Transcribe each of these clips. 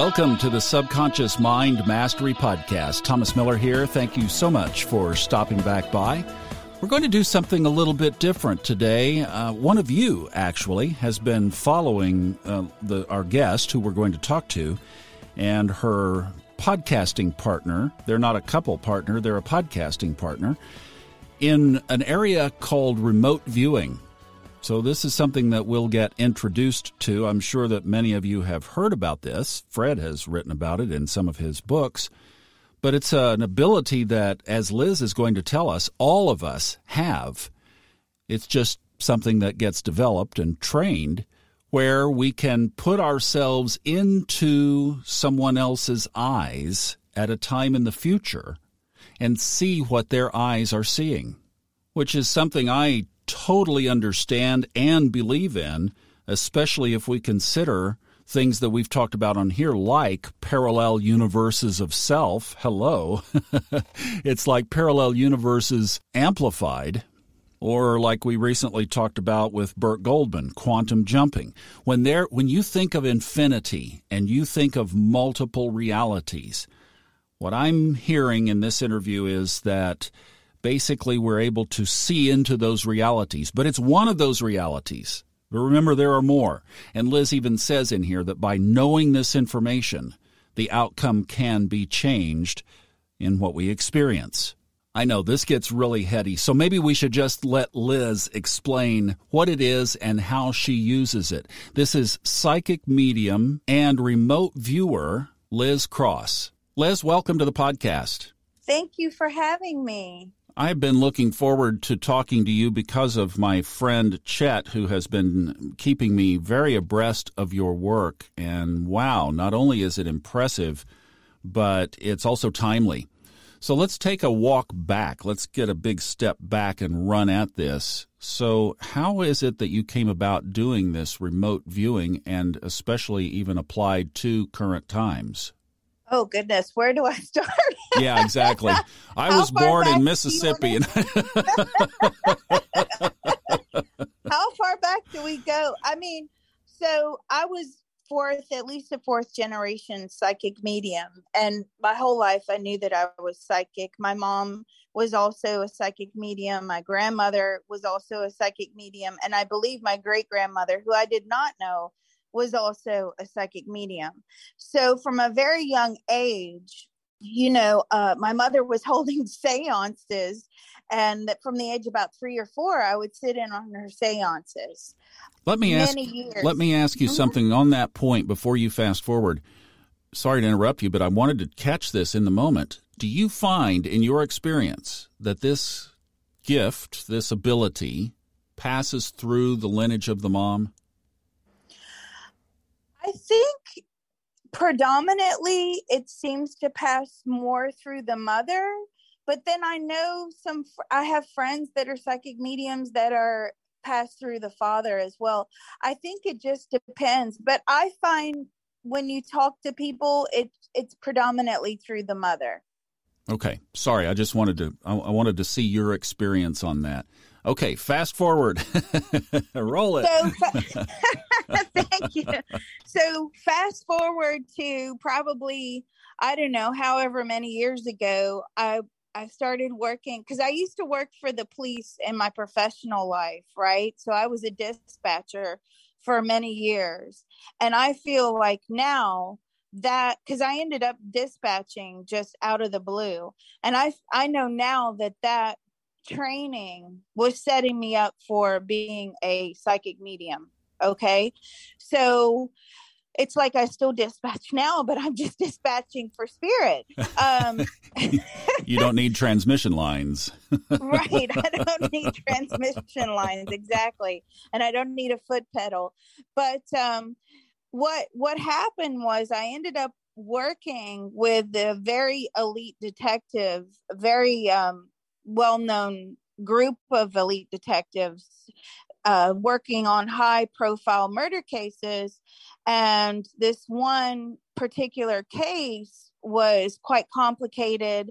Welcome to the Subconscious Mind Mastery Podcast. Thomas Miller here. Thank you so much for stopping back by. We're going to do something a little bit different today. Uh, one of you, actually, has been following uh, the, our guest, who we're going to talk to, and her podcasting partner. They're not a couple partner, they're a podcasting partner in an area called remote viewing. So, this is something that we'll get introduced to. I'm sure that many of you have heard about this. Fred has written about it in some of his books. But it's an ability that, as Liz is going to tell us, all of us have. It's just something that gets developed and trained where we can put ourselves into someone else's eyes at a time in the future and see what their eyes are seeing, which is something I totally understand and believe in, especially if we consider things that we've talked about on here, like parallel universes of self. Hello. it's like parallel universes amplified. Or like we recently talked about with Burt Goldman, quantum jumping. When there when you think of infinity and you think of multiple realities, what I'm hearing in this interview is that basically we're able to see into those realities. But it's one of those realities. But remember, there are more. And Liz even says in here that by knowing this information, the outcome can be changed in what we experience. I know this gets really heady, so maybe we should just let Liz explain what it is and how she uses it. This is psychic medium and remote viewer Liz Cross. Liz, welcome to the podcast. Thank you for having me. I've been looking forward to talking to you because of my friend Chet, who has been keeping me very abreast of your work. And wow, not only is it impressive, but it's also timely. So let's take a walk back. Let's get a big step back and run at this. So, how is it that you came about doing this remote viewing and especially even applied to current times? Oh goodness, where do I start? yeah, exactly. I was born in Mississippi. And How far back do we go? I mean, so I was fourth, at least a fourth generation psychic medium, and my whole life I knew that I was psychic. My mom was also a psychic medium. My grandmother was also a psychic medium, and I believe my great grandmother, who I did not know, was also a psychic medium. So from a very young age, you know, uh, my mother was holding seances, and from the age about three or four, I would sit in on her seances. Let me ask. Years. Let me ask you mm-hmm. something on that point before you fast forward. Sorry to interrupt you, but I wanted to catch this in the moment. Do you find, in your experience, that this gift, this ability, passes through the lineage of the mom? I think predominantly it seems to pass more through the mother but then i know some i have friends that are psychic mediums that are passed through the father as well. I think it just depends but i find when you talk to people it it's predominantly through the mother. Okay sorry i just wanted to i, I wanted to see your experience on that Okay, fast forward. Roll it. So, thank you. So, fast forward to probably, I don't know, however many years ago, I I started working because I used to work for the police in my professional life, right? So I was a dispatcher for many years. And I feel like now that because I ended up dispatching just out of the blue. And I I know now that that training was setting me up for being a psychic medium. Okay. So it's like I still dispatch now, but I'm just dispatching for spirit. Um, you don't need transmission lines. right. I don't need transmission lines. Exactly. And I don't need a foot pedal. But um, what, what happened was I ended up working with a very elite detective, very um, well known group of elite detectives uh, working on high profile murder cases. And this one particular case was quite complicated.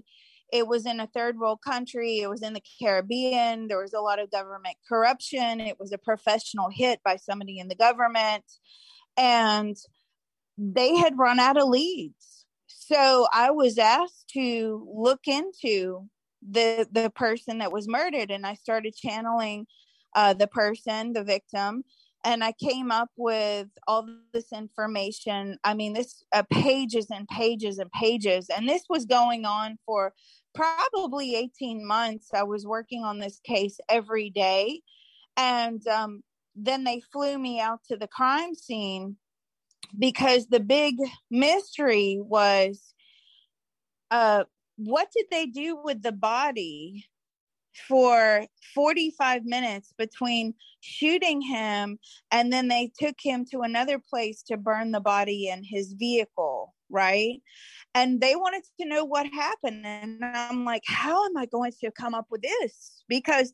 It was in a third world country, it was in the Caribbean. There was a lot of government corruption. It was a professional hit by somebody in the government. And they had run out of leads. So I was asked to look into the the person that was murdered and I started channeling uh, the person, the victim, and I came up with all this information. I mean, this uh, pages and pages and pages, and this was going on for probably 18 months. I was working on this case every day, and um, then they flew me out to the crime scene because the big mystery was uh, what did they do with the body for 45 minutes between shooting him and then they took him to another place to burn the body in his vehicle right? And they wanted to know what happened and i'm like how am i going to come up with this? Because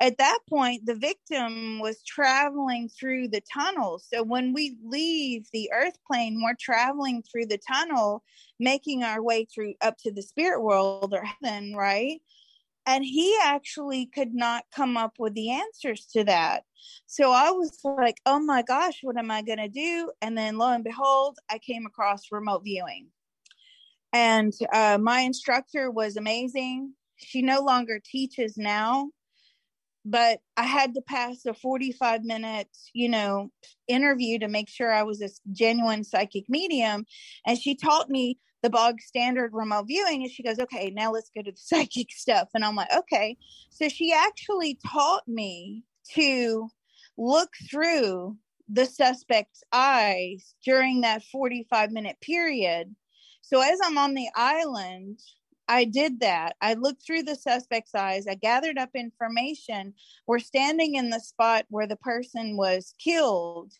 at that point the victim was traveling through the tunnel. So when we leave the earth plane we're traveling through the tunnel making our way through up to the spirit world or heaven right and he actually could not come up with the answers to that. So i was like oh my gosh what am i going to do? And then lo and behold i came across remote viewing. And uh, my instructor was amazing. She no longer teaches now but i had to pass a 45 minute you know interview to make sure i was a genuine psychic medium. And she taught me the bog standard remote viewing and she goes okay now let's go to the psychic stuff. And i'm like okay. So she actually taught me to look through the suspect's eyes during that 45 minute period. So as i'm on the island I did that. I looked through the suspect's eyes. I gathered up information. We're standing in the spot where the person was killed.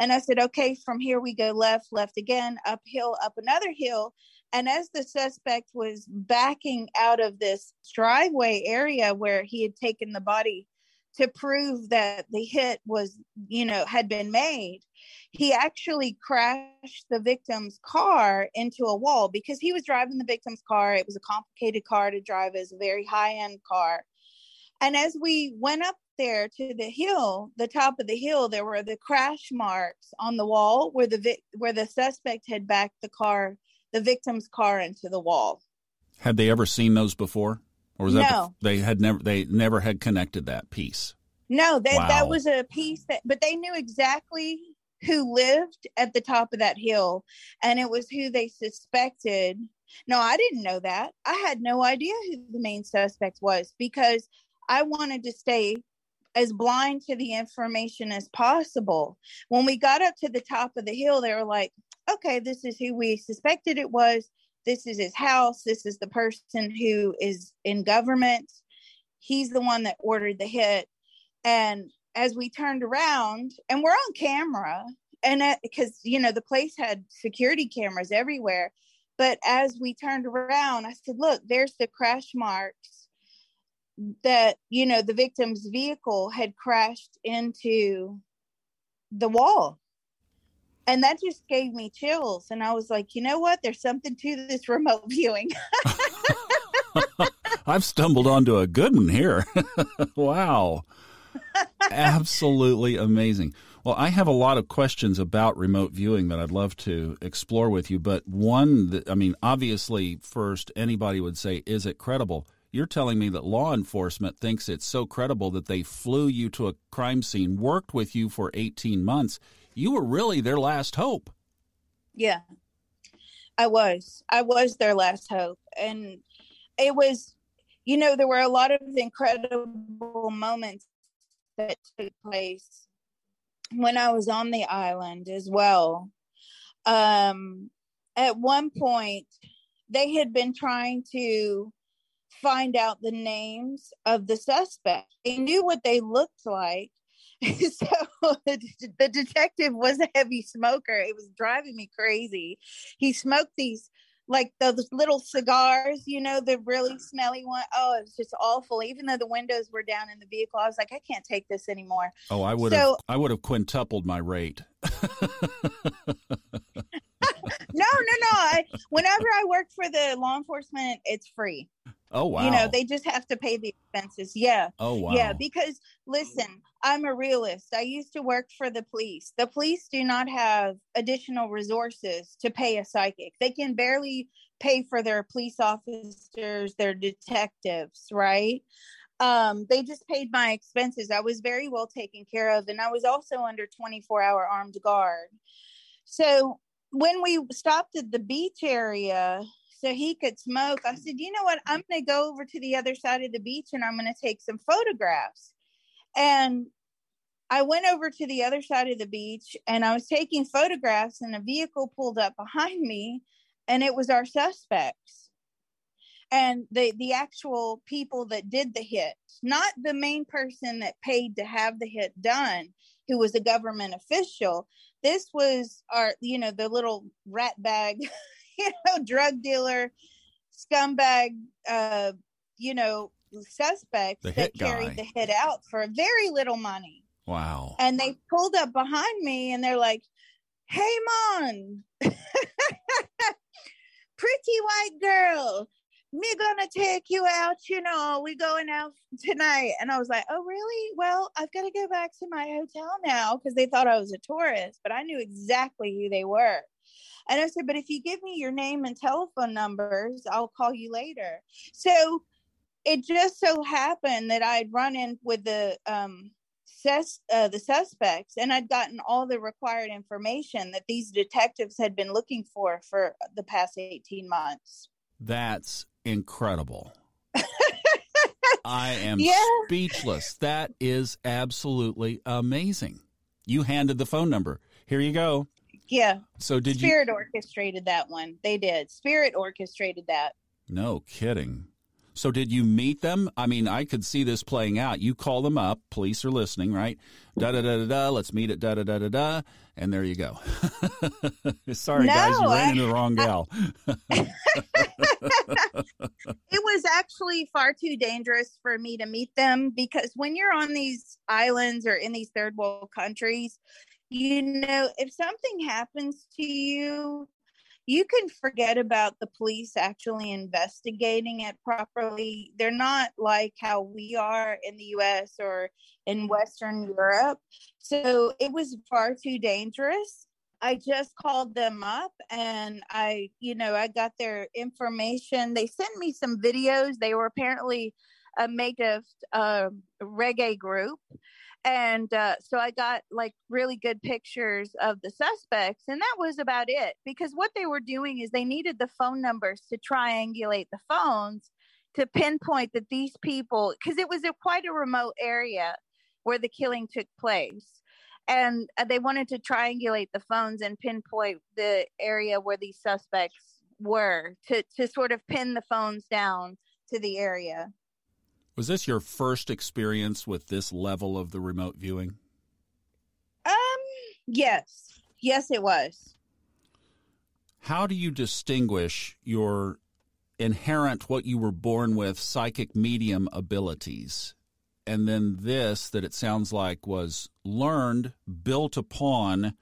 And I said, okay, from here we go left, left again, uphill, up another hill. And as the suspect was backing out of this driveway area where he had taken the body to prove that the hit was, you know, had been made, he actually crashed the victim's car into a wall because he was driving the victim's car. It was a complicated car to drive, as a very high end car. And as we went up there to the hill, the top of the hill, there were the crash marks on the wall where the vi- where the suspect had backed the car, the victim's car into the wall. Had they ever seen those before? Or was that no. the, they had never they never had connected that piece? No, that wow. that was a piece that but they knew exactly who lived at the top of that hill and it was who they suspected. No, I didn't know that. I had no idea who the main suspect was because I wanted to stay as blind to the information as possible. When we got up to the top of the hill, they were like, okay, this is who we suspected it was. This is his house. This is the person who is in government. He's the one that ordered the hit. And as we turned around, and we're on camera, and because, you know, the place had security cameras everywhere. But as we turned around, I said, look, there's the crash marks that, you know, the victim's vehicle had crashed into the wall and that just gave me chills and i was like you know what? There's something to this remote viewing. I've stumbled onto a good one here. Wow. Absolutely amazing. Well i have a lot of questions about remote viewing that i'd love to explore with you but one that i mean obviously first anybody would say is it credible? You're telling me that law enforcement thinks it's so credible that they flew you to a crime scene worked with you for 18 months you were really their last hope. Yeah, I was. I was their last hope. And it was, you know, there were a lot of incredible moments that took place when I was on the island as well. Um, at one point, they had been trying to find out the names of the suspect. They knew what they looked like, so the detective was a heavy smoker. It was driving me crazy. He smoked these like those little cigars, you know, the really smelly one. Oh, it was just awful. Even though the windows were down in the vehicle, I was like, I can't take this anymore. Oh, I would so, have I would have quintupled my rate. no, no, no. I, whenever I work for the law enforcement, it's free. Oh wow. You know, they just have to pay the expenses. Yeah. Oh wow. Yeah, because listen, I'm a realist. I used to work for the police. The police do not have additional resources to pay a psychic. They can barely pay for their police officers, their detectives, right? Um, they just paid my expenses. I was very well taken care of, and I was also under 24 hour armed guard. So when we stopped at the beach area so he could smoke, I said, you know what? I'm going to go over to the other side of the beach and I'm going to take some photographs. And I went over to the other side of the beach and I was taking photographs, and a vehicle pulled up behind me, and it was our suspects and the the actual people that did the hit not the main person that paid to have the hit done who was a government official this was our you know the little rat bag you know drug dealer scumbag uh you know suspects that carried the hit out for very little money. Wow. And they pulled up behind me and they're like hey mon. Pretty white girl. Me gonna take you out you know we going out tonight. And i was like oh really? Well i've got to go back to my hotel now because they thought i was a tourist but i knew exactly who they were and i said but if you give me your name and telephone numbers i'll call you later so it just so happened that i'd run in with the um sus- uh, the suspects and i'd gotten all the required information that these detectives had been looking for for the past 18 months that's incredible. I am yeah. speechless. That is absolutely amazing. You handed the phone number. Here you go. Yeah. So did Spirit you? orchestrated that one. They did. Spirit orchestrated that. No kidding. So did you meet them? I mean, I could see this playing out. You call them up. Police are listening, right? Da da da da da. Let's meet at da da da da da. And there you go. Sorry, no, guys, you ran into the wrong gal. it was actually far too dangerous for me to meet them because when you're on these islands or in these third world countries, you know, if something happens to you, you can forget about the police actually investigating it properly. They're not like how we are in the US or in Western Europe. So it was far too dangerous. I just called them up and I, you know, I got their information. They sent me some videos. They were apparently a makeshift uh, reggae group and uh, so I got like really good pictures of the suspects, and that was about it. Because what they were doing is they needed the phone numbers to triangulate the phones to pinpoint that these people, because it was a quite a remote area where the killing took place, and uh, they wanted to triangulate the phones and pinpoint the area where these suspects were to to sort of pin the phones down to the area. Was this your first experience with this level of the remote viewing? Um, yes. Yes, it was. How do you distinguish your inherent, what you were born with, psychic medium abilities, and then this that it sounds like was learned, built upon,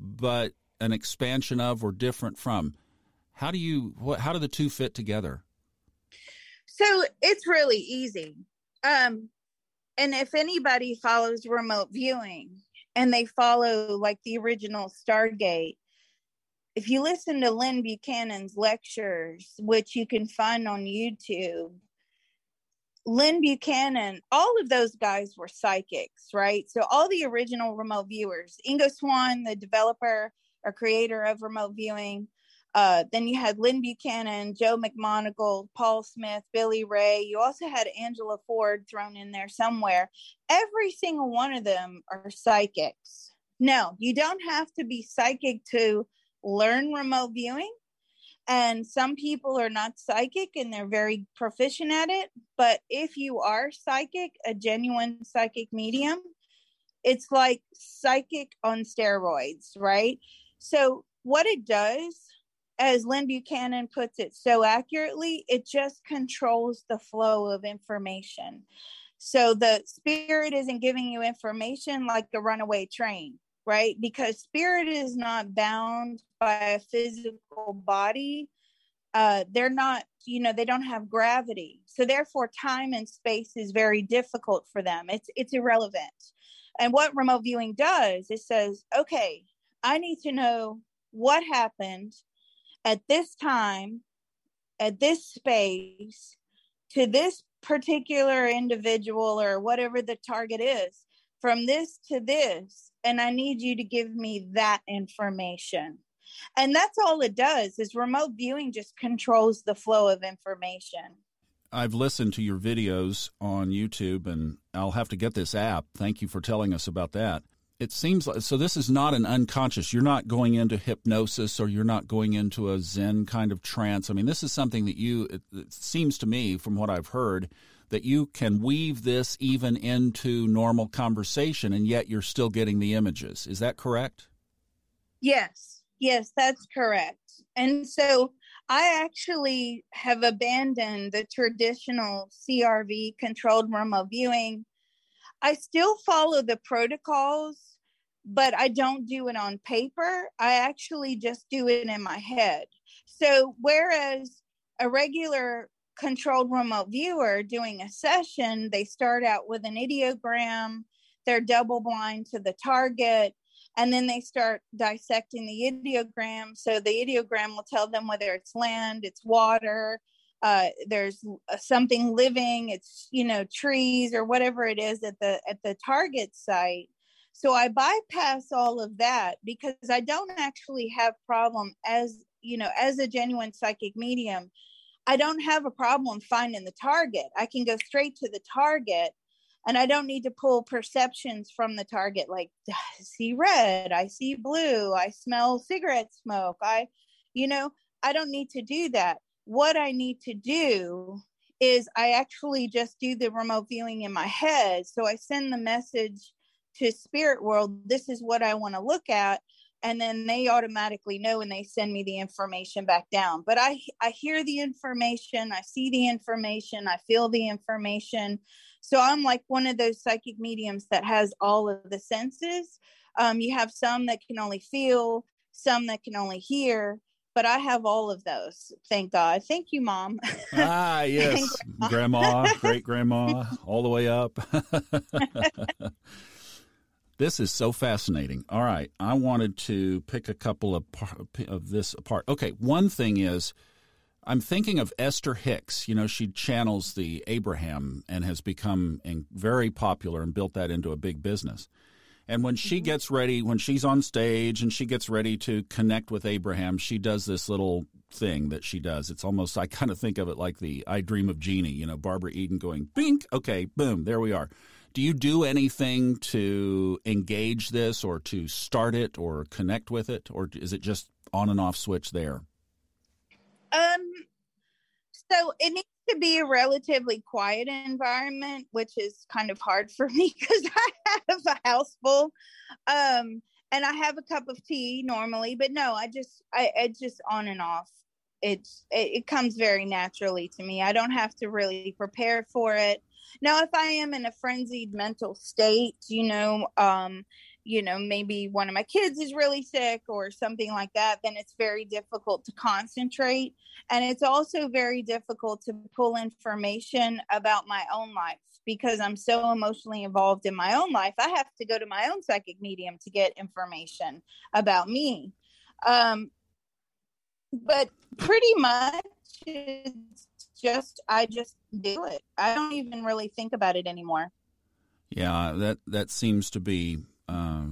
but an expansion of or different from? How do you, what, how do the two fit together? So it's really easy. Um, and if anybody follows remote viewing and they follow like the original Stargate, if you listen to Lyn Buchanan's lectures, which you can find on YouTube, Lyn Buchanan, all of those guys were psychics, right? So all the original remote viewers, Ingo Swann, the developer or creator of remote viewing, uh, then you had Lyn Buchanan, Joe McMoneagle, Paul Smith, Billy Ray. You also had Angela Ford thrown in there somewhere. Every single one of them are psychics. No, you don't have to be psychic to learn remote viewing. And some people are not psychic and they're very proficient at it. But if you are psychic, a genuine psychic medium, it's like psychic on steroids, right? So, what it does as Lyn Buchanan puts it so accurately, it just controls the flow of information. So the spirit isn't giving you information like a runaway train, right? Because spirit is not bound by a physical body. uh, they're not you know they don't have gravity so therefore time and space is very difficult for them it's it's irrelevant and what remote viewing does it says okay i need to know what happened at this time at this space to this particular individual or whatever the target is from this to this and i need you to give me that information. And that's all it does is remote viewing just controls the flow of information. I've listened to your videos on youtube and i'll have to get this app. Thank you for telling us about that it seems like so this is not an unconscious you're not going into hypnosis or you're not going into a zen kind of trance. I mean this is something that you it, it, seems to me from what i've heard that you can weave this even into normal conversation and yet you're still getting the images. Is that correct? Yes. Yes that's correct. And so i actually have abandoned the traditional crv controlled remote viewing I still follow the protocols, but I don't do it on paper. I actually just do it in my head. So, whereas a regular controlled remote viewer doing a session, they start out with an ideogram, they're double blind to the target, and then they start dissecting the ideogram. So, the ideogram will tell them whether it's land, it's water, uh, there's uh, something living it's you know trees or whatever it is at the at the target site. So i bypass all of that because i don't actually have problem as you know as a genuine psychic medium i don't have a problem finding the target. I can go straight to the target and i don't need to pull perceptions from the target like i see red i see blue i smell cigarette smoke i you know i don't need to do that what I need to do is I actually just do the remote viewing in my head. So I send the message to spirit world, this is what I want to look at. And then they automatically know and they send me the information back down. But I I hear the information, I see the information, I feel the information. So I'm like one of those psychic mediums that has all of the senses. Um, you have some that can only feel, some that can only hear, but I have all of those. Thank God. Thank you, Mom. Ah, yes. grandma, great grandma, all the way up. this is so fascinating. All right. I wanted to pick a couple of, of this apart. Okay. One thing is, I'm thinking of Esther Hicks. You know, she channels the Abraham and has become very popular and built that into a big business. And when she mm-hmm. gets ready, when she's on stage and she gets ready to connect with Abraham, she does this little thing that she does. It's almost, I kind of think of it like the I Dream of Jeannie, you know, Barbara Eden going, bink, okay, boom, there we are. Do you do anything to engage this or to start it or connect with it? Or is it just on and off switch there? Um, so it needs to be a relatively quiet environment, which is kind of hard for me because I have a house full. Um, and I have a cup of tea normally, but no, I just, I, just on and off. It's, it, it comes very naturally to me. I don't have to really prepare for it. Now, if I am in a frenzied mental state, you know, um, you know, maybe one of my kids is really sick or something like that, then it's very difficult to concentrate. And it's also very difficult to pull information about my own life because I'm so emotionally involved in my own life. I have to go to my own psychic medium to get information about me. Um, but pretty much it's just, I just do it. I don't even really think about it anymore. Yeah, that that seems to be uh,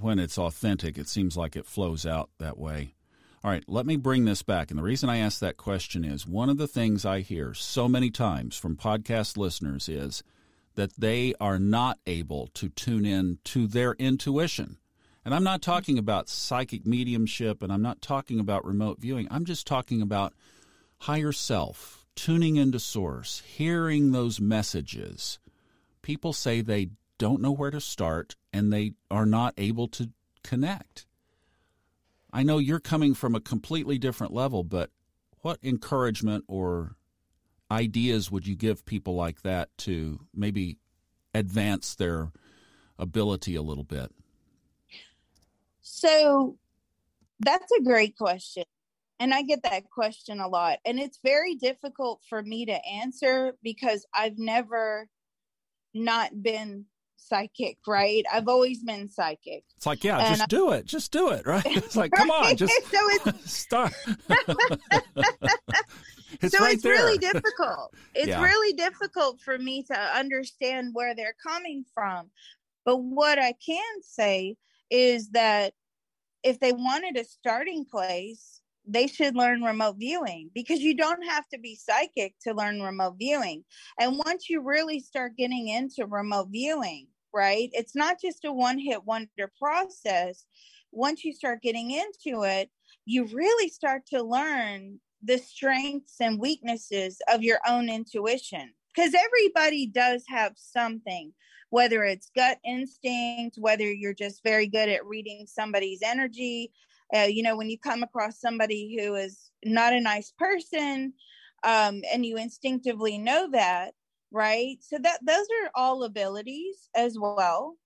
when it's authentic, it seems like it flows out that way. All right, let me bring this back. And the reason I ask that question is one of the things I hear so many times from podcast listeners is that they are not able to tune in to their intuition. And I'm not talking about psychic mediumship and I'm not talking about remote viewing. I'm just talking about higher self, tuning into source, hearing those messages. People say they don't know where to start and they are not able to connect. I know you're coming from a completely different level, but what encouragement or ideas would you give people like that to maybe advance their ability a little bit? So that's a great question. And I get that question a lot. And it's very difficult for me to answer because I've never not been psychic, right? I've always been psychic. It's like, yeah, and just do it. Just do it, right? It's like, come on, just so it's, start. it's so right it's there. really difficult. It's yeah. really difficult for me to understand where they're coming from. But what I can say is that if they wanted a starting place, they should learn remote viewing because you don't have to be psychic to learn remote viewing. And once you really start getting into remote viewing, right, it's not just a one hit wonder process. Once you start getting into it, you really start to learn the strengths and weaknesses of your own intuition because everybody does have something whether it's gut instinct whether you're just very good at reading somebody's energy uh, you know when you come across somebody who is not a nice person um, and you instinctively know that right? So that those are all abilities as well.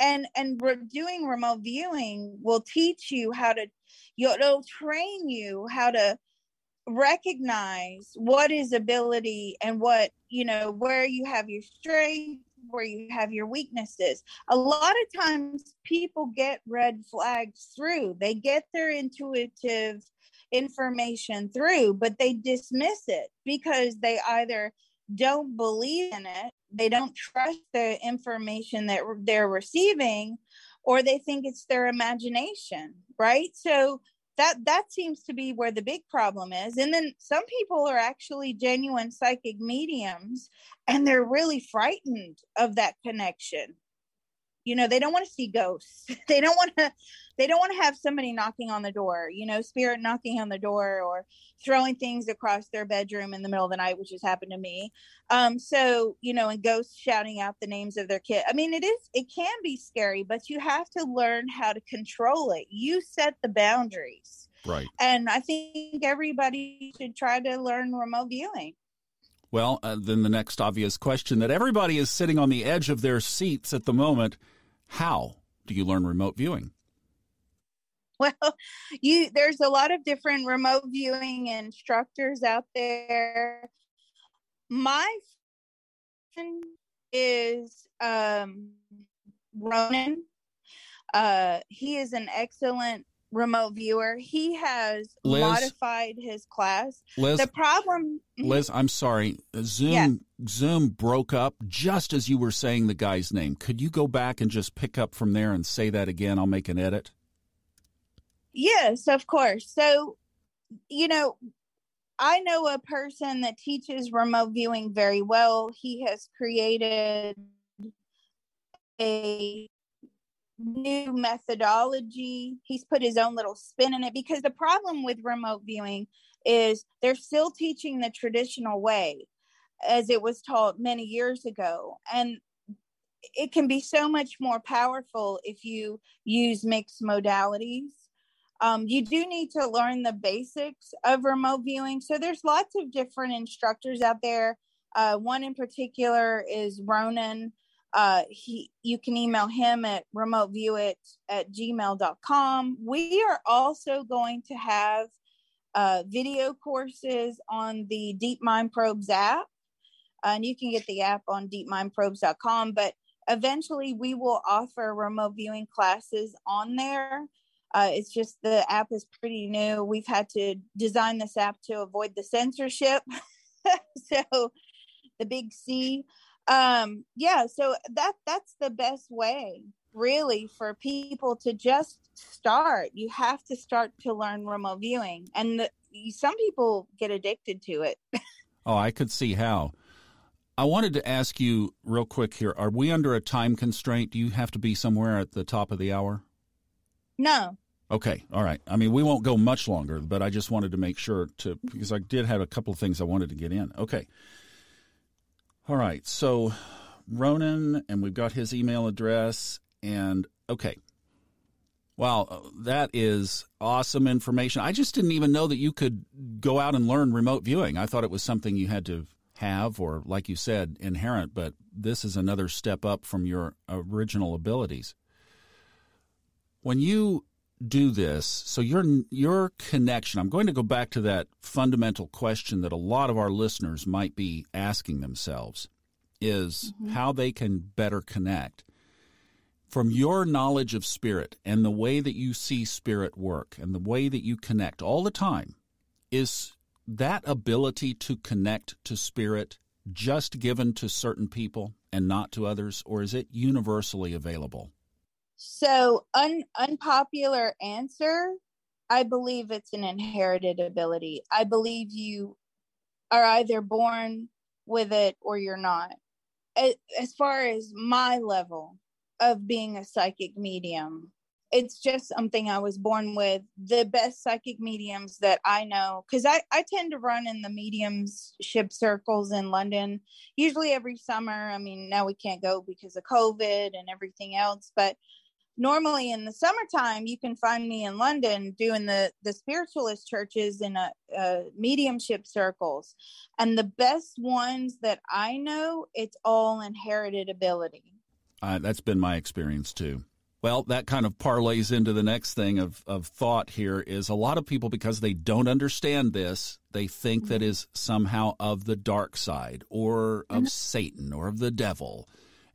And and re- doing remote viewing will teach you how to you it'll train you how to recognize what is ability and what you know where you have your strength where you have your weaknesses. A lot of times people get red flags through. They get their intuitive information through but they dismiss it because they either don't believe in it they don't trust the information that they're receiving or they think it's their imagination right? So that that seems to be where the big problem is. And then some people are actually genuine psychic mediums and they're really frightened of that connection you know they don't want to see ghosts. They don't want to they don't want to have somebody knocking on the door you know spirit knocking on the door or throwing things across their bedroom in the middle of the night which has happened to me. Um so you know and ghosts shouting out the names of their kid. I mean it is it can be scary but you have to learn how to control it. You set the boundaries. Right. And i think everybody should try to learn remote viewing. Well, uh, then the next obvious question that everybody is sitting on the edge of their seats at the moment how do you learn remote viewing? Well, you there's a lot of different remote viewing instructors out there. My is um, Ronan. Uh, he is an excellent remote viewer. He has Liz, modified his class. Liz, the problem, mm-hmm. Liz, I'm sorry. Zoom yeah. Zoom broke up just as you were saying the guy's name. Could you go back and just pick up from there and say that again? I'll make an edit. Yes, of course. So, you know, I know a person that teaches remote viewing very well. He has created a new methodology. He's put his own little spin in it because the problem with remote viewing is they're still teaching the traditional way as it was taught many years ago. And it can be so much more powerful if you use mixed modalities. Um, you do need to learn the basics of remote viewing. So there's lots of different instructors out there. Uh, one in particular is Ronan uh, he you can email him at remoteviewit at gmail.com. We are also going to have uh, video courses on the Deep Mind Probes app. And you can get the app on deepmindprobes.com. But eventually, we will offer remote viewing classes on there. Uh, it's just the app is pretty new. We've had to design this app to avoid the censorship. so, the big C um yeah so that that's the best way really for people to just start. You have to start to learn remote viewing and the, some people get addicted to it. Oh i could see how. I wanted to ask you real quick here are we under a time constraint? Do you have to be somewhere at the top of the hour? No. Okay all right. I mean we won't go much longer but i just wanted to make sure to because i did have a couple of things i wanted to get in. Okay all right. So Ronan, and we've got his email address. And okay. Wow, uh, that is awesome information. I just didn't even know that you could go out and learn remote viewing. I thought it was something you had to have, or like you said, inherent, but this is another step up from your original abilities. When you do this, so your your connection, I'm going to go back to that fundamental question that a lot of our listeners might be asking themselves is mm-hmm. how they can better connect. From your knowledge of spirit and the way that you see spirit work and the way that you connect all the time, is that ability to connect to spirit just given to certain people and not to others, or is it universally available? So, un- unpopular answer I believe it's an inherited ability. I believe you are either born with it or you're not. As far as my level of being a psychic medium, it's just something I was born with. The best psychic mediums that I know, because I, I tend to run in the mediumship circles in London, usually every summer. I mean, now we can't go because of COVID and everything else, but normally in the summertime, you can find me in London doing the, the spiritualist churches in a, a mediumship circles. And the best ones that I know, it's all inherited ability. Uh, that's been my experience too. Well, that kind of parlays into the next thing of, of thought here is a lot of people, because they don't understand this, they think mm-hmm. that is somehow of the dark side or of mm-hmm. Satan or of the devil.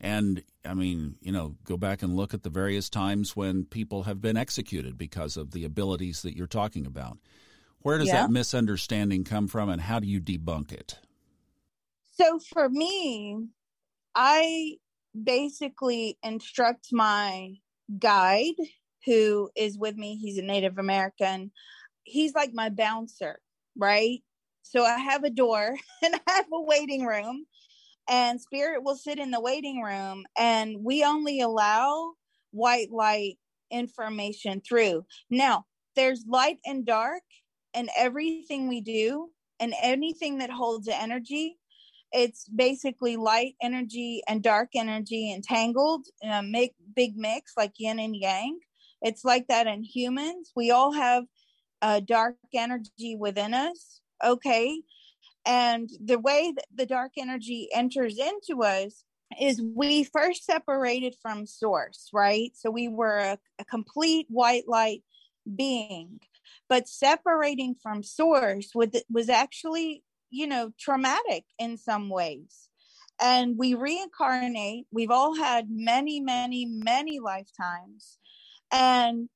And I mean, you know, go back and look at the various times when people have been executed because of the abilities that you're talking about. Where does yeah. that misunderstanding come from and how do you debunk it? So for me, I basically instruct my guide who is with me. He's a Native American. He's like my bouncer, right? So I have a door and I have a waiting room, and Spirit will sit in the waiting room, and we only allow white light information through. Now, there's light and dark, and everything we do, and anything that holds energy. It's basically light energy and dark energy entangled uh, make big mix like yin and yang. It's like that in humans. We all have uh, dark energy within us. Okay and the way that the dark energy enters into us is we first separated from source right so we were a, a complete white light being but separating from source was actually you know, traumatic in some ways. And we reincarnate. We've all had many, many, many lifetimes. And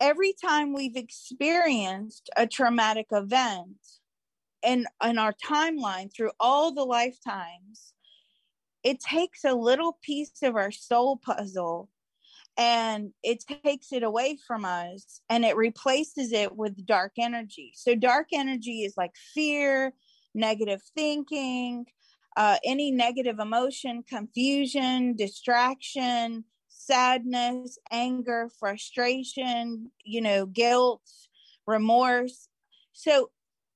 every time we've experienced a traumatic event in, in our timeline through all the lifetimes, it takes a little piece of our soul puzzle and it takes it away from us and it replaces it with dark energy. So, dark energy is like fear, negative thinking, uh, any negative emotion, confusion, distraction, sadness, anger, frustration, you know, guilt, remorse. So,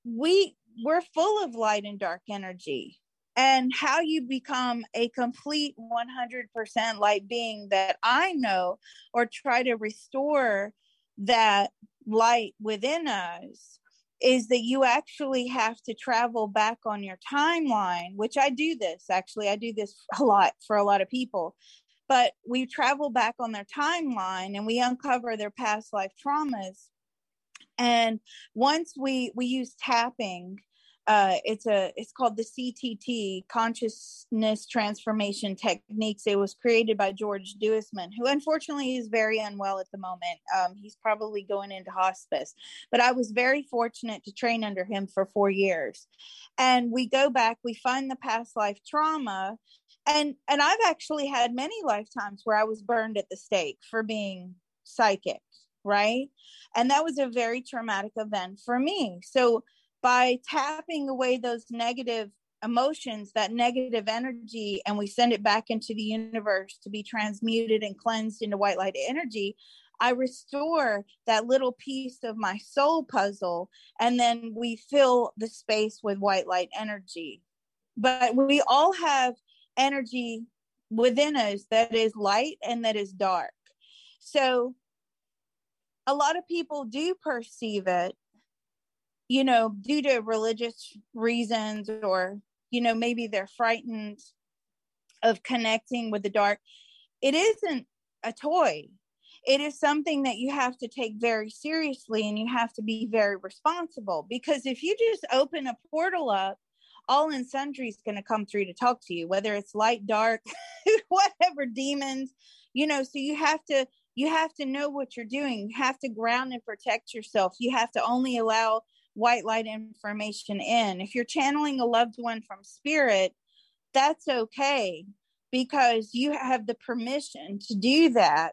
we we're full of light and dark energy and how you become a complete 100% light being that I know, or try to restore that light within us, is that you actually have to travel back on your timeline, which I do this actually, I do this a lot for a lot of people. But we travel back on their timeline and we uncover their past life traumas. And once we we use tapping uh, it's a it's called the CTT Consciousness Transformation Techniques. It was created by George dewisman who unfortunately is very unwell at the moment. Um, he's probably going into hospice, but I was very fortunate to train under him for four years. And we go back, we find the past life trauma, and and I've actually had many lifetimes where I was burned at the stake for being psychic, right? And that was a very traumatic event for me. So by tapping away those negative emotions, that negative energy, and we send it back into the universe to be transmuted and cleansed into white light energy, I restore that little piece of my soul puzzle, and then we fill the space with white light energy. But we all have energy within us that is light and that is dark. So a lot of people do perceive it you know, due to religious reasons or, you know, maybe they're frightened of connecting with the dark, it isn't a toy. it is something that you have to take very seriously and you have to be very responsible because if you just open a portal up all and sundry is going to come through to talk to you whether it's light dark whatever demons you know so you have to you have to know what you're doing. You have to ground and protect yourself. You have to only allow white light information in. If you're channeling a loved one from spirit that's okay because you have the permission to do that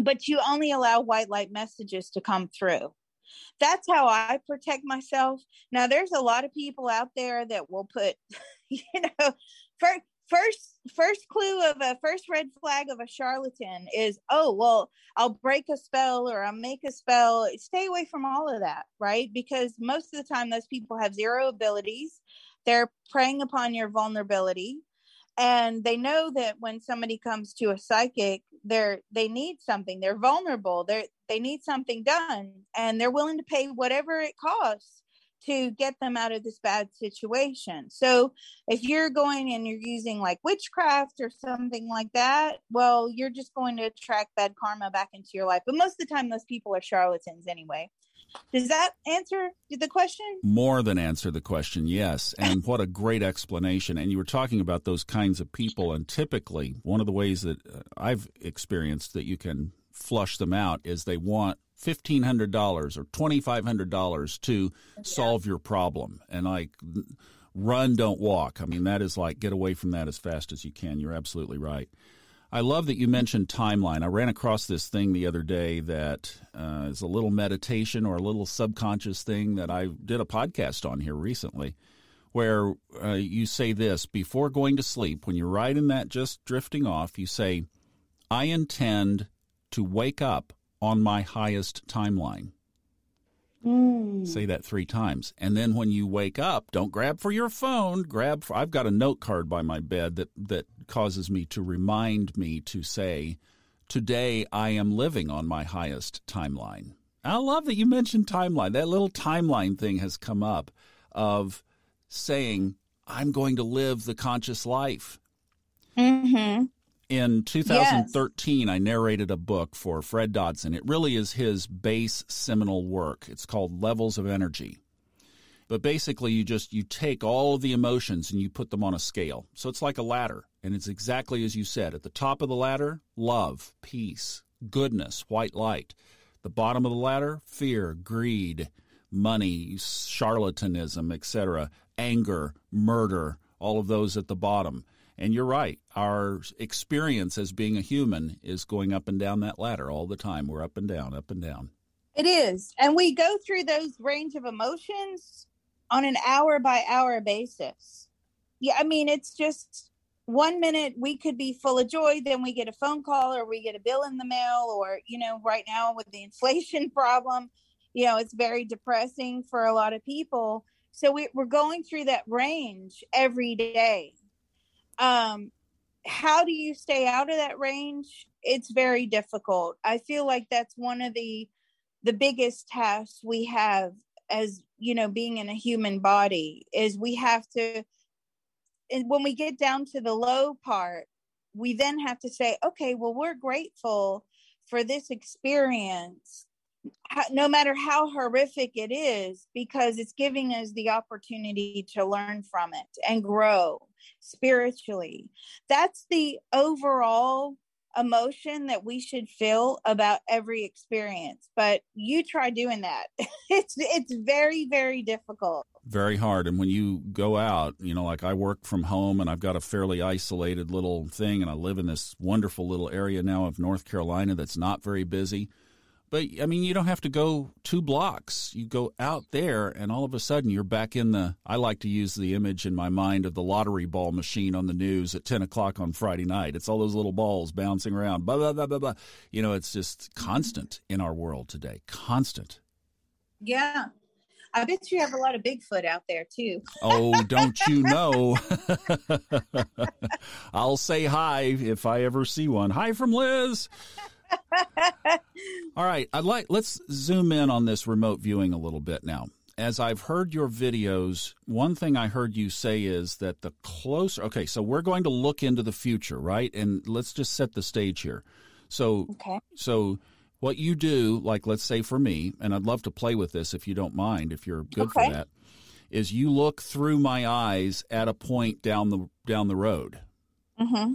but you only allow white light messages to come through. That's how i protect myself. Now there's a lot of people out there that will put you know first first first clue of a first red flag of a charlatan is oh well i'll break a spell or i'll make a spell. Stay away from all of that right? Because most of the time those people have zero abilities. They're preying upon your vulnerability. And they know that when somebody comes to a psychic they're they need something. They're vulnerable. They're they need something done. And they're willing to pay whatever it costs to get them out of this bad situation so if you're going and you're using like witchcraft or something like that well you're just going to attract bad karma back into your life but most of the time those people are charlatans anyway does that answer the question? More than answer the question, yes. And what a great explanation. And you were talking about those kinds of people. And typically, one of the ways that uh, I've experienced that you can flush them out is they want $1,500 or $2,500 to yeah. solve your problem. And like, run, don't walk. I mean, that is like, get away from that as fast as you can. You're absolutely right. I love that you mentioned timeline. I ran across this thing the other day that uh, is a little meditation or a little subconscious thing that I did a podcast on here recently, where uh, you say this before going to sleep, when you're right in that just drifting off, you say, I intend to wake up on my highest timeline. Mm. Say that three times. And then when you wake up, don't grab for your phone. Grab for, I've got a note card by my bed that, that causes me to remind me to say, Today I am living on my highest timeline. I love that you mentioned timeline. That little timeline thing has come up of saying, I'm going to live the conscious life. Mm-hmm in 2013, yes. I narrated a book for Fred Dodson. It really is his base seminal work. It's called Levels of Energy. But basically, you just you take all of the emotions and you put them on a scale. So it's like a ladder, and it's exactly as you said. At the top of the ladder, love, peace, goodness, white light. The bottom of the ladder, fear, greed, money, charlatanism, etc., anger, murder, all of those at the bottom. And you're right. Our experience as being a human is going up and down that ladder all the time. We're up and down, up and down. It is. And we go through those range of emotions on an hour by hour basis. Yeah, I mean, it's just one minute we could be full of joy, then we get a phone call or we get a bill in the mail, or, you know, right now with the inflation problem, you know, it's very depressing for a lot of people. So we, we're going through that range every day um, how do you stay out of that range? It's very difficult. I feel like that's one of the the biggest tasks we have as you know being in a human body is we have to and when we get down to the low part we then have to say okay well we're grateful for this experience no matter how horrific it is because it's giving us the opportunity to learn from it and grow spiritually. That's the overall emotion that we should feel about every experience but you try doing that. It's it's very very difficult. Very hard. And when you go out you know like I work from home and I've got a fairly isolated little thing and I live in this wonderful little area now of North Carolina that's not very busy but I mean, you don't have to go two blocks. You go out there, and all of a sudden you're back in the. I like to use the image in my mind of the lottery ball machine on the news at 10 o'clock on Friday night. It's all those little balls bouncing around. Blah, blah, blah, blah, blah. You know, it's just constant in our world today. Constant. Yeah. I bet you have a lot of Bigfoot out there too. oh, don't you know? I'll say hi if I ever see one. Hi from Liz. All right, I'd like let's zoom in on this remote viewing a little bit now. As I've heard your videos, one thing I heard you say is that the closer Okay, so we're going to look into the future, right? And let's just set the stage here. So, Okay. so what you do, like let's say for me, and I'd love to play with this if you don't mind, if you're good Okay. for that, is you look through my eyes at a point down the down the road. Mm-hmm.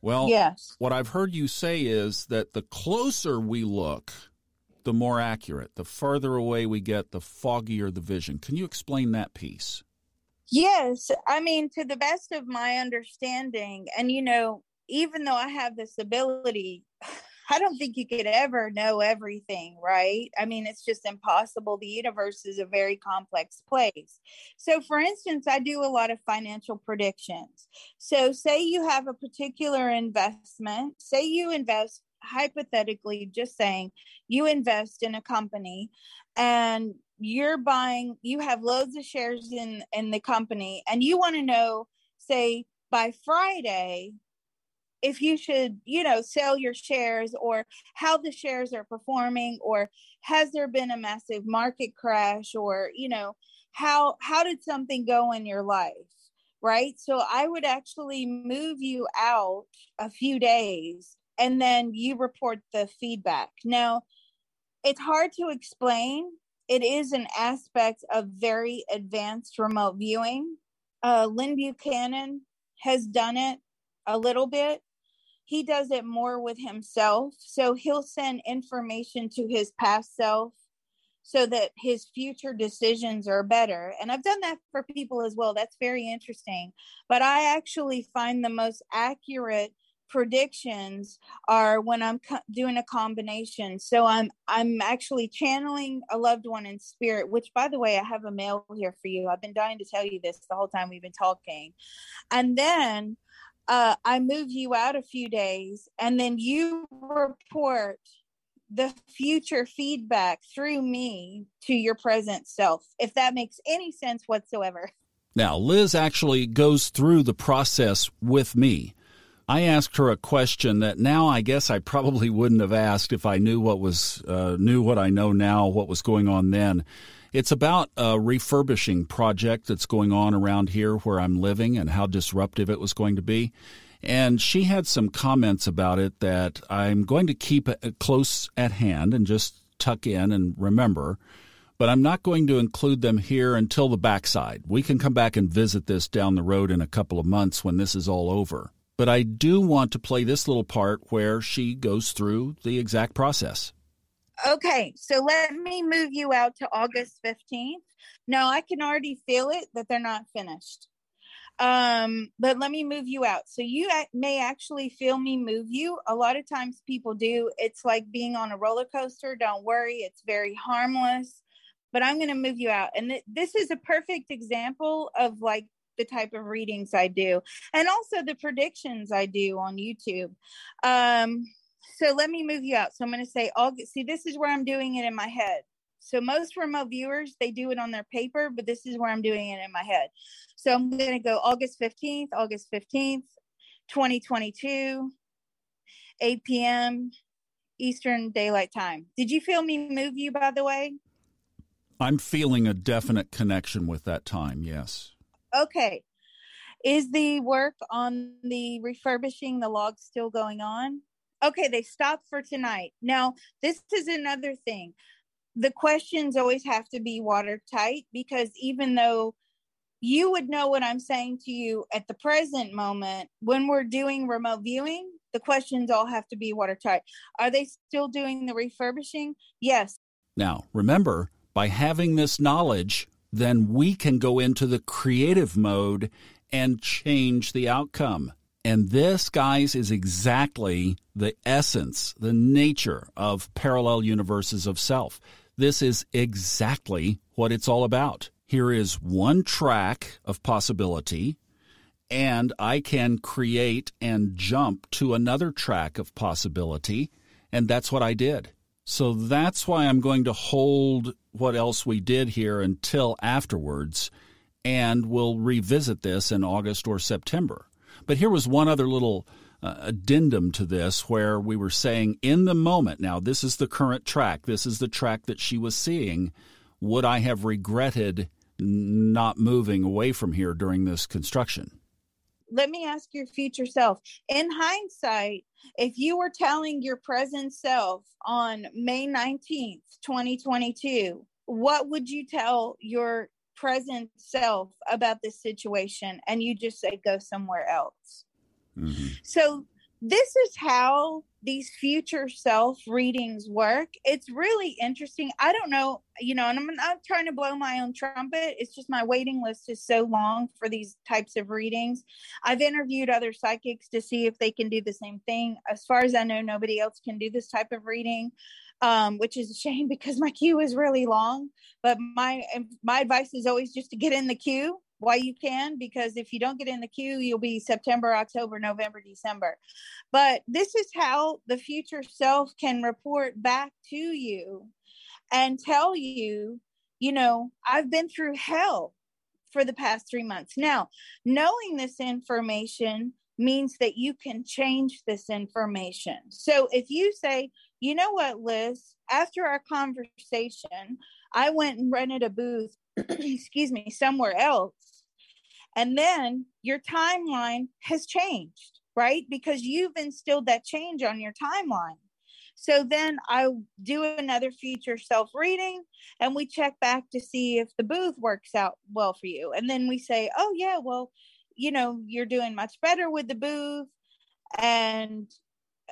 Well, Yes. what I've heard you say is that the closer we look, the more accurate. The further away we get, the foggier the vision. Can you explain that piece? Yes. I mean, to the best of my understanding, and you know, even though I have this ability, I don't think you could ever know everything, right? I mean, it's just impossible. The universe is a very complex place. So, for instance, I do a lot of financial predictions. So, say you have a particular investment, say you invest hypothetically, just saying you invest in a company and you're buying you have loads of shares in in the company and you want to know say by friday if you should you know sell your shares or how the shares are performing or has there been a massive market crash or you know how how did something go in your life right so i would actually move you out a few days and then you report the feedback now it's hard to explain it is an aspect of very advanced remote viewing. Uh, Lyn Buchanan has done it a little bit. He does it more with himself. So he'll send information to his past self so that his future decisions are better. And I've done that for people as well. That's very interesting. But I actually find the most accurate predictions are when i'm co- doing a combination so i'm i'm actually channeling a loved one in spirit which by the way i have a male here for you i've been dying to tell you this the whole time we've been talking and then uh, i move you out a few days and then you report the future feedback through me to your present self if that makes any sense whatsoever Now, Liz actually goes through the process with me. I asked her a question that now I guess I probably wouldn't have asked if I knew what was uh, knew what I know now, what was going on then. It's about a refurbishing project that's going on around here where I'm living and how disruptive it was going to be. And she had some comments about it that I'm going to keep close at hand and just tuck in and remember but I'm not going to include them here until the backside. We can come back and visit this down the road in a couple of months when this is all over. But I do want to play this little part where she goes through the exact process. Okay, so let me move you out to August 15th. No, I can already feel it that they're not finished. Um, but let me move you out. So you may actually feel me move you. A lot of times people do. It's like being on a roller coaster. Don't worry, it's very harmless. But I'm going to move you out. And th- this is a perfect example of like the type of readings I do and also the predictions I do on YouTube. Um, so let me move you out. So I'm going to say August. See, this is where I'm doing it in my head. So most remote viewers, they do it on their paper, but this is where I'm doing it in my head. So I'm going to go August 15th, August 15th, 2022, 8 p.m. Eastern Daylight Time. Did you feel me move you, by the way? I'm feeling a definite connection with that time, yes. Okay. Is the work on the refurbishing the logs still going on? Okay, they stopped for tonight. Now, this is another thing. The questions always have to be watertight because even though you would know what I'm saying to you at the present moment, when we're doing remote viewing, the questions all have to be watertight. Are they still doing the refurbishing? Yes. Now, remember, by having this knowledge, then we can go into the creative mode and change the outcome. And this, guys, is exactly the essence, the nature of parallel universes of self. This is exactly what it's all about. Here is one track of possibility, and I can create and jump to another track of possibility. And that's what I did. So that's why I'm going to hold what else we did here until afterwards, and we'll revisit this in August or September. But here was one other little uh, addendum to this where we were saying in the moment, now this is the current track, this is the track that she was seeing. Would I have regretted not moving away from here during this construction? let me ask your future self. In hindsight, if you were telling your present self on May 19th, 2022, what would you tell your present self about this situation? And you just say, go somewhere else. Mm-hmm. So, this is how these future self readings work. It's really interesting. I don't know, you know, and I'm not trying to blow my own trumpet. It's just my waiting list is so long for these types of readings. I've interviewed other psychics to see if they can do the same thing. As far as I know, nobody else can do this type of reading. Um, which is a shame because my queue is really long. But my my advice is always just to get in the queue why you can because if you don't get in the queue you'll be september october november december. But this is how the future self can report back to you and tell you you know i've been through hell for the past three months. Now knowing this information means that you can change this information. So if you say you know what liz? After our conversation i went and rented a booth excuse me somewhere else and then your timeline has changed, right? Because you've instilled that change on your timeline. So then I do another future self reading and we check back to see if the booth works out well for you. And then we say, oh, yeah, well, you know, you're doing much better with the booth. And,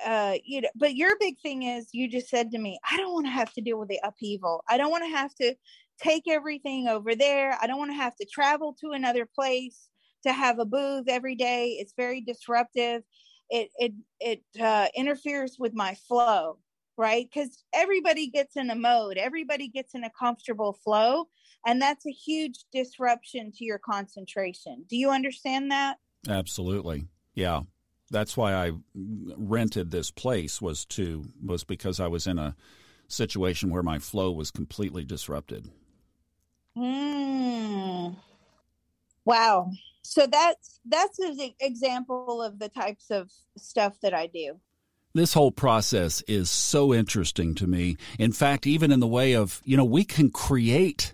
uh, you know, but your big thing is you just said to me, I don't want to have to deal with the upheaval. I don't want to have to take everything over there. I don't want to have to travel to another place to have a booth every day. It's very disruptive. It it it uh, interferes with my flow, right? Because everybody gets in a mode, everybody gets in a comfortable flow, and that's a huge disruption to your concentration. Do you understand that? Absolutely. Yeah. That's why I rented this place was to was because I was in a situation where my flow was completely disrupted. Mm. Wow. So that's that's an example of the types of stuff that I do. This whole process is so interesting to me. In fact, even in the way of, you know, we can create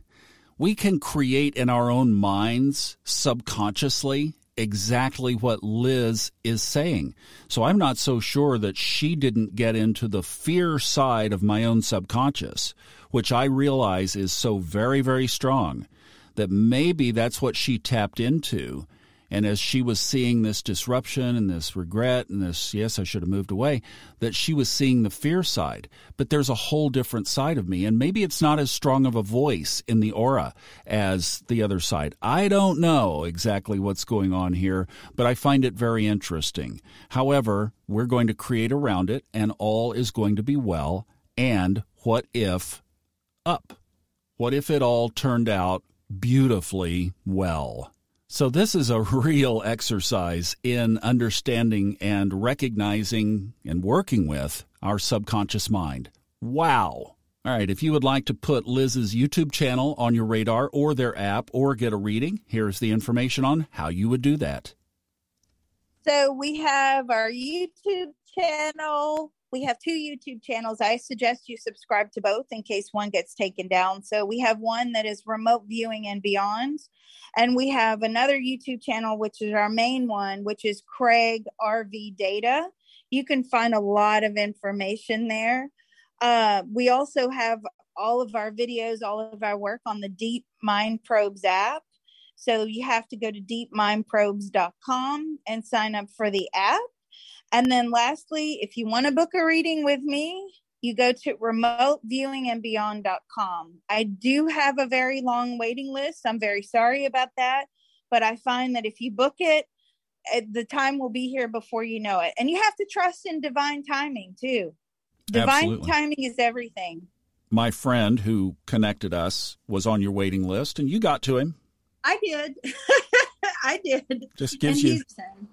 we can create in our own minds subconsciously exactly what Liz is saying. So I'm not so sure that she didn't get into the fear side of my own subconscious which I realize is so very, very strong, that maybe that's what she tapped into. And as she was seeing this disruption and this regret and this, yes, I should have moved away, that she was seeing the fear side. But there's a whole different side of me. And maybe it's not as strong of a voice in the aura as the other side. I don't know exactly what's going on here, but I find it very interesting. However, we're going to create around it, and all is going to be well. And what if up? What if it all turned out beautifully well? So, this is a real exercise in understanding and recognizing and working with our subconscious mind. Wow. All right, if you would like to put Liz's YouTube channel on your radar or their app or get a reading, here's the information on how you would do that. So, we have our YouTube channel, we have two YouTube channels. I suggest you subscribe to both in case one gets taken down. So we have one that is remote viewing and beyond. And we have another YouTube channel, which is our main one, which is Craig RV Data. You can find a lot of information there. Uh, we also have all of our videos, all of our work on the Deep Mind Probes app. So you have to go to deepmindprobes.com and sign up for the app. And then lastly, if you want to book a reading with me, you go to remoteviewingandbeyond.com. I do have a very long waiting list. I'm very sorry about that, but I find that if you book it, the time will be here before you know it. And you have to trust in divine timing too. Divine Absolutely. timing is everything. My friend who connected us was on your waiting list and you got to him. I did. I did. Just gives you.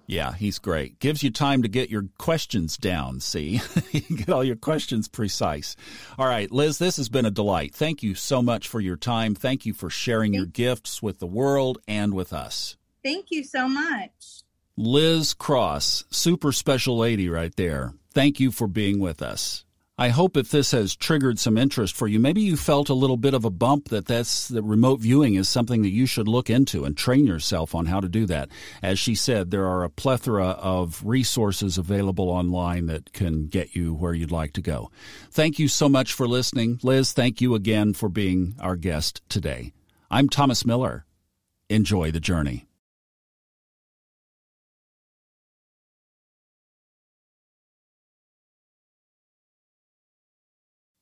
Yeah, he's great. Gives you time to get your questions down. See, you get all your questions precise. All right, Liz, this has been a delight. Thank you so much for your time. Thank you for sharing Thank your gifts with the world and with us. Thank you so much. Liz Cross, super special lady right there. Thank you for being with us. I hope if this has triggered some interest for you, maybe you felt a little bit of a bump that that's that remote viewing is something that you should look into and train yourself on how to do that. As she said, there are a plethora of resources available online that can get you where you'd like to go. Thank you so much for listening. Liz, thank you again for being our guest today. I'm Thomas Miller. Enjoy the journey.